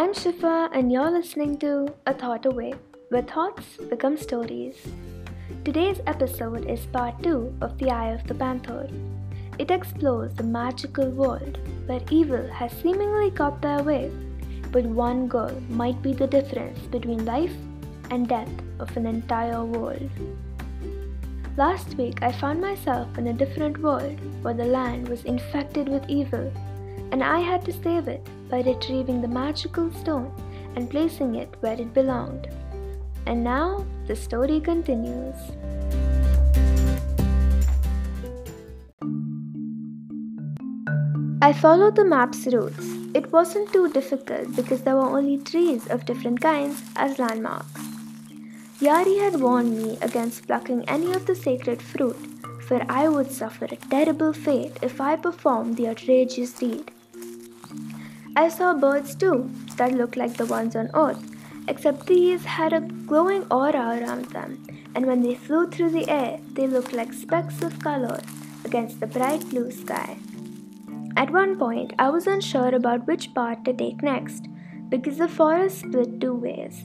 I'm Shifa, and you're listening to A Thought Away, where thoughts become stories. Today's episode is part 2 of The Eye of the Panther. It explores the magical world where evil has seemingly got their way, but one girl might be the difference between life and death of an entire world. Last week, I found myself in a different world where the land was infected with evil, and I had to save it by retrieving the magical stone and placing it where it belonged. And now the story continues. I followed the map's routes. It wasn't too difficult because there were only trees of different kinds as landmarks. Yari had warned me against plucking any of the sacred fruit, for I would suffer a terrible fate if I performed the outrageous deed. I saw birds too that looked like the ones on Earth, except these had a glowing aura around them, and when they flew through the air, they looked like specks of color against the bright blue sky. At one point, I was unsure about which path to take next because the forest split two ways.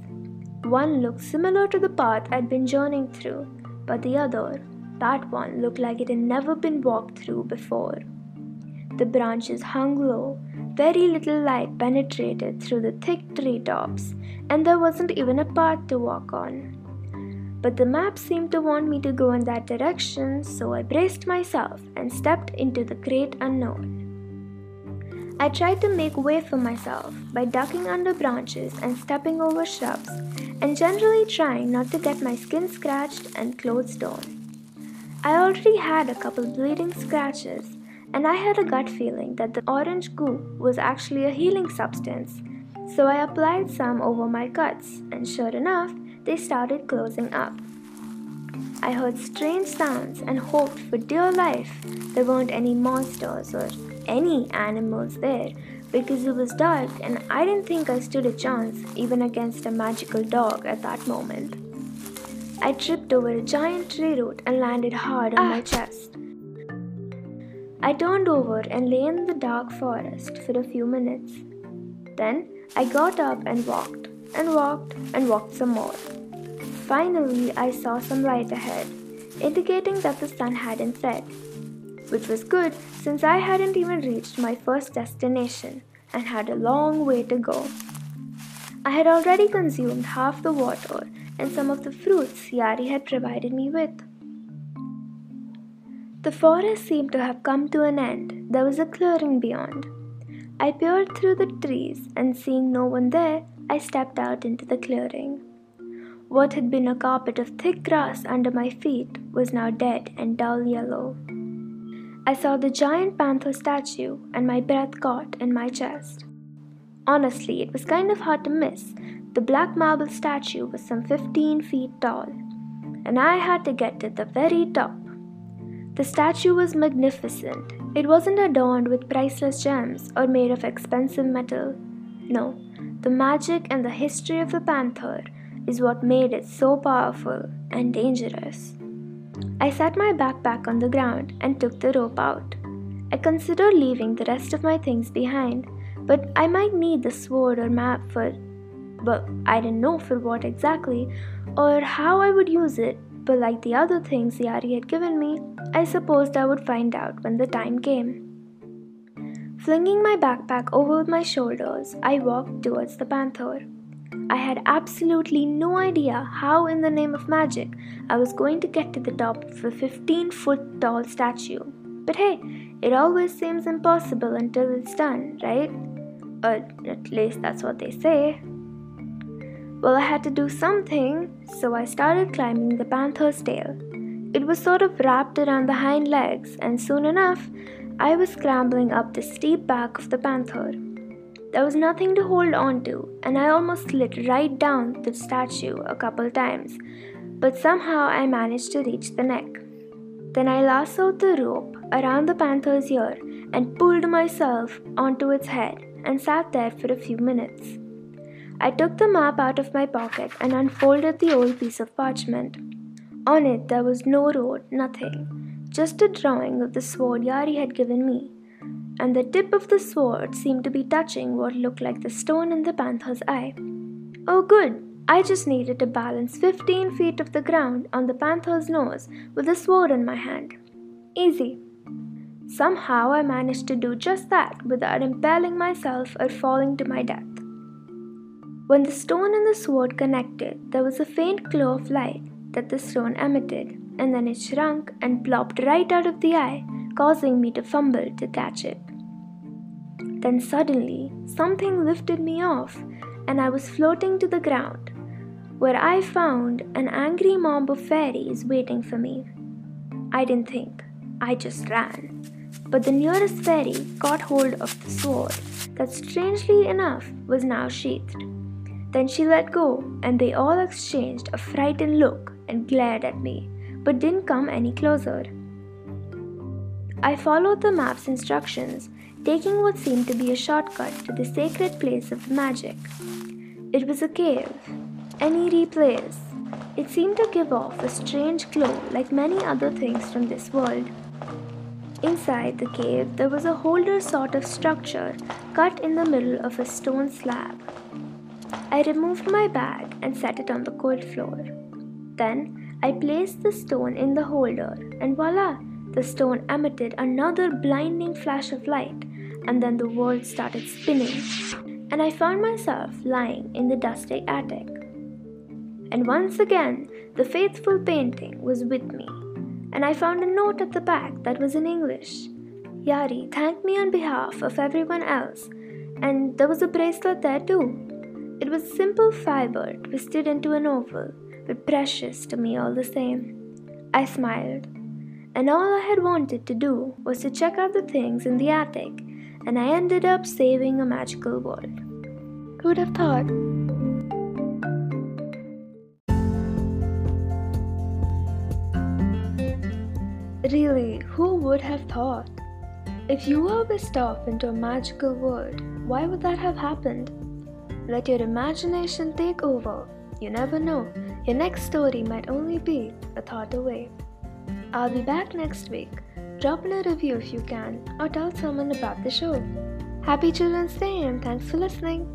One looked similar to the path I'd been journeying through, but the other, that one, looked like it had never been walked through before. The branches hung low, very little light penetrated through the thick tree tops, and there wasn't even a path to walk on. But the map seemed to want me to go in that direction, so I braced myself and stepped into the great unknown. I tried to make way for myself by ducking under branches and stepping over shrubs, and generally trying not to get my skin scratched and clothes torn. I already had a couple bleeding scratches, and I had a gut feeling that the orange goo was actually a healing substance, so I applied some over my cuts, and sure enough, they started closing up. I heard strange sounds and hoped for dear life there weren't any monsters or any animals there because it was dark and I didn't think I stood a chance even against a magical dog at that moment. I tripped over a giant tree root and landed hard on ah. my chest. I turned over and lay in the dark forest for a few minutes. Then I got up and walked, and walked, and walked some more. Finally, I saw some light ahead, indicating that the sun hadn't set which was good since I hadn't even reached my first destination and had a long way to go. I had already consumed half the water and some of the fruits Yari had provided me with. The forest seemed to have come to an end. There was a clearing beyond. I peered through the trees and seeing no one there, I stepped out into the clearing. What had been a carpet of thick grass under my feet was now dead and dull yellow. I saw the giant panther statue, and my breath caught in my chest. Honestly, it was kind of hard to miss. The black marble statue was some 15 feet tall, and I had to get to the very top. The statue was magnificent. It wasn't adorned with priceless gems or made of expensive metal. No, the magic and the history of the panther is what made it so powerful and dangerous. I set my backpack on the ground and took the rope out. I considered leaving the rest of my things behind, but I might need the sword or map for. Well, I didn't know for what exactly, or how I would use it, but like the other things Yari had given me, I supposed I would find out when the time came. Flinging my backpack over my shoulders, I walked towards the panther. I had absolutely no idea how, in the name of magic, I was going to get to the top of a 15 foot tall statue. But hey, it always seems impossible until it's done, right? Or at least that's what they say. Well, I had to do something, so I started climbing the panther's tail. It was sort of wrapped around the hind legs, and soon enough, I was scrambling up the steep back of the panther. There was nothing to hold on to, and I almost slid right down the statue a couple times, but somehow I managed to reach the neck. Then I lassoed the rope around the panther's ear and pulled myself onto its head and sat there for a few minutes. I took the map out of my pocket and unfolded the old piece of parchment. On it there was no road, nothing, just a drawing of the sword Yari had given me. and the tip of the sword seemed to be touching what looked like the stone in the panther's eye. Oh, good! I just needed to balance 15 feet of the ground on the panther's nose with the sword in my hand. Easy. Somehow I managed to do just that without impaling myself or falling to my death. When the stone and the sword connected, there was a faint glow of light that the stone emitted, and then it shrunk and plopped right out of the eye, causing me to fumble to catch it. Then suddenly, something lifted me off, and I was floating to the ground, where I found an angry mob of fairies waiting for me. I didn't think, I just ran. But the nearest fairy caught hold of the sword that, strangely enough, was now sheathed. Then she let go, and they all exchanged a frightened look and glared at me, but didn't come any closer. I followed the map's instructions, taking what seemed to be a shortcut to the sacred place of magic. It was a cave, an eerie place. It seemed to give off a strange glow like many other things from this world. Inside the cave, there was a holder sort of structure cut in the middle of a stone slab. I removed my bag and set it on the cold floor. Then I placed the stone in the holder, and voila! The stone emitted another blinding flash of light, and then the world started spinning, and I found myself lying in the dusty attic. And once again, the faithful painting was with me and I found a note at the back that was in English. Yari thanked me on behalf of everyone else, and there was a bracelet there too. It was simple fiber twisted into an oval, but precious to me all the same. I smiled, and all I had wanted to do was to check out the things in the attic, and I ended up saving a magical world. Who'd have thought? Really, who would have thought? If you were whisked off into a magical world, why would that have happened? Let your imagination take over. You never know, your next story might only be a thought away. I'll be back next week. Drop in a review if you can, or tell someone about the show. Happy Children's Day and thanks for listening.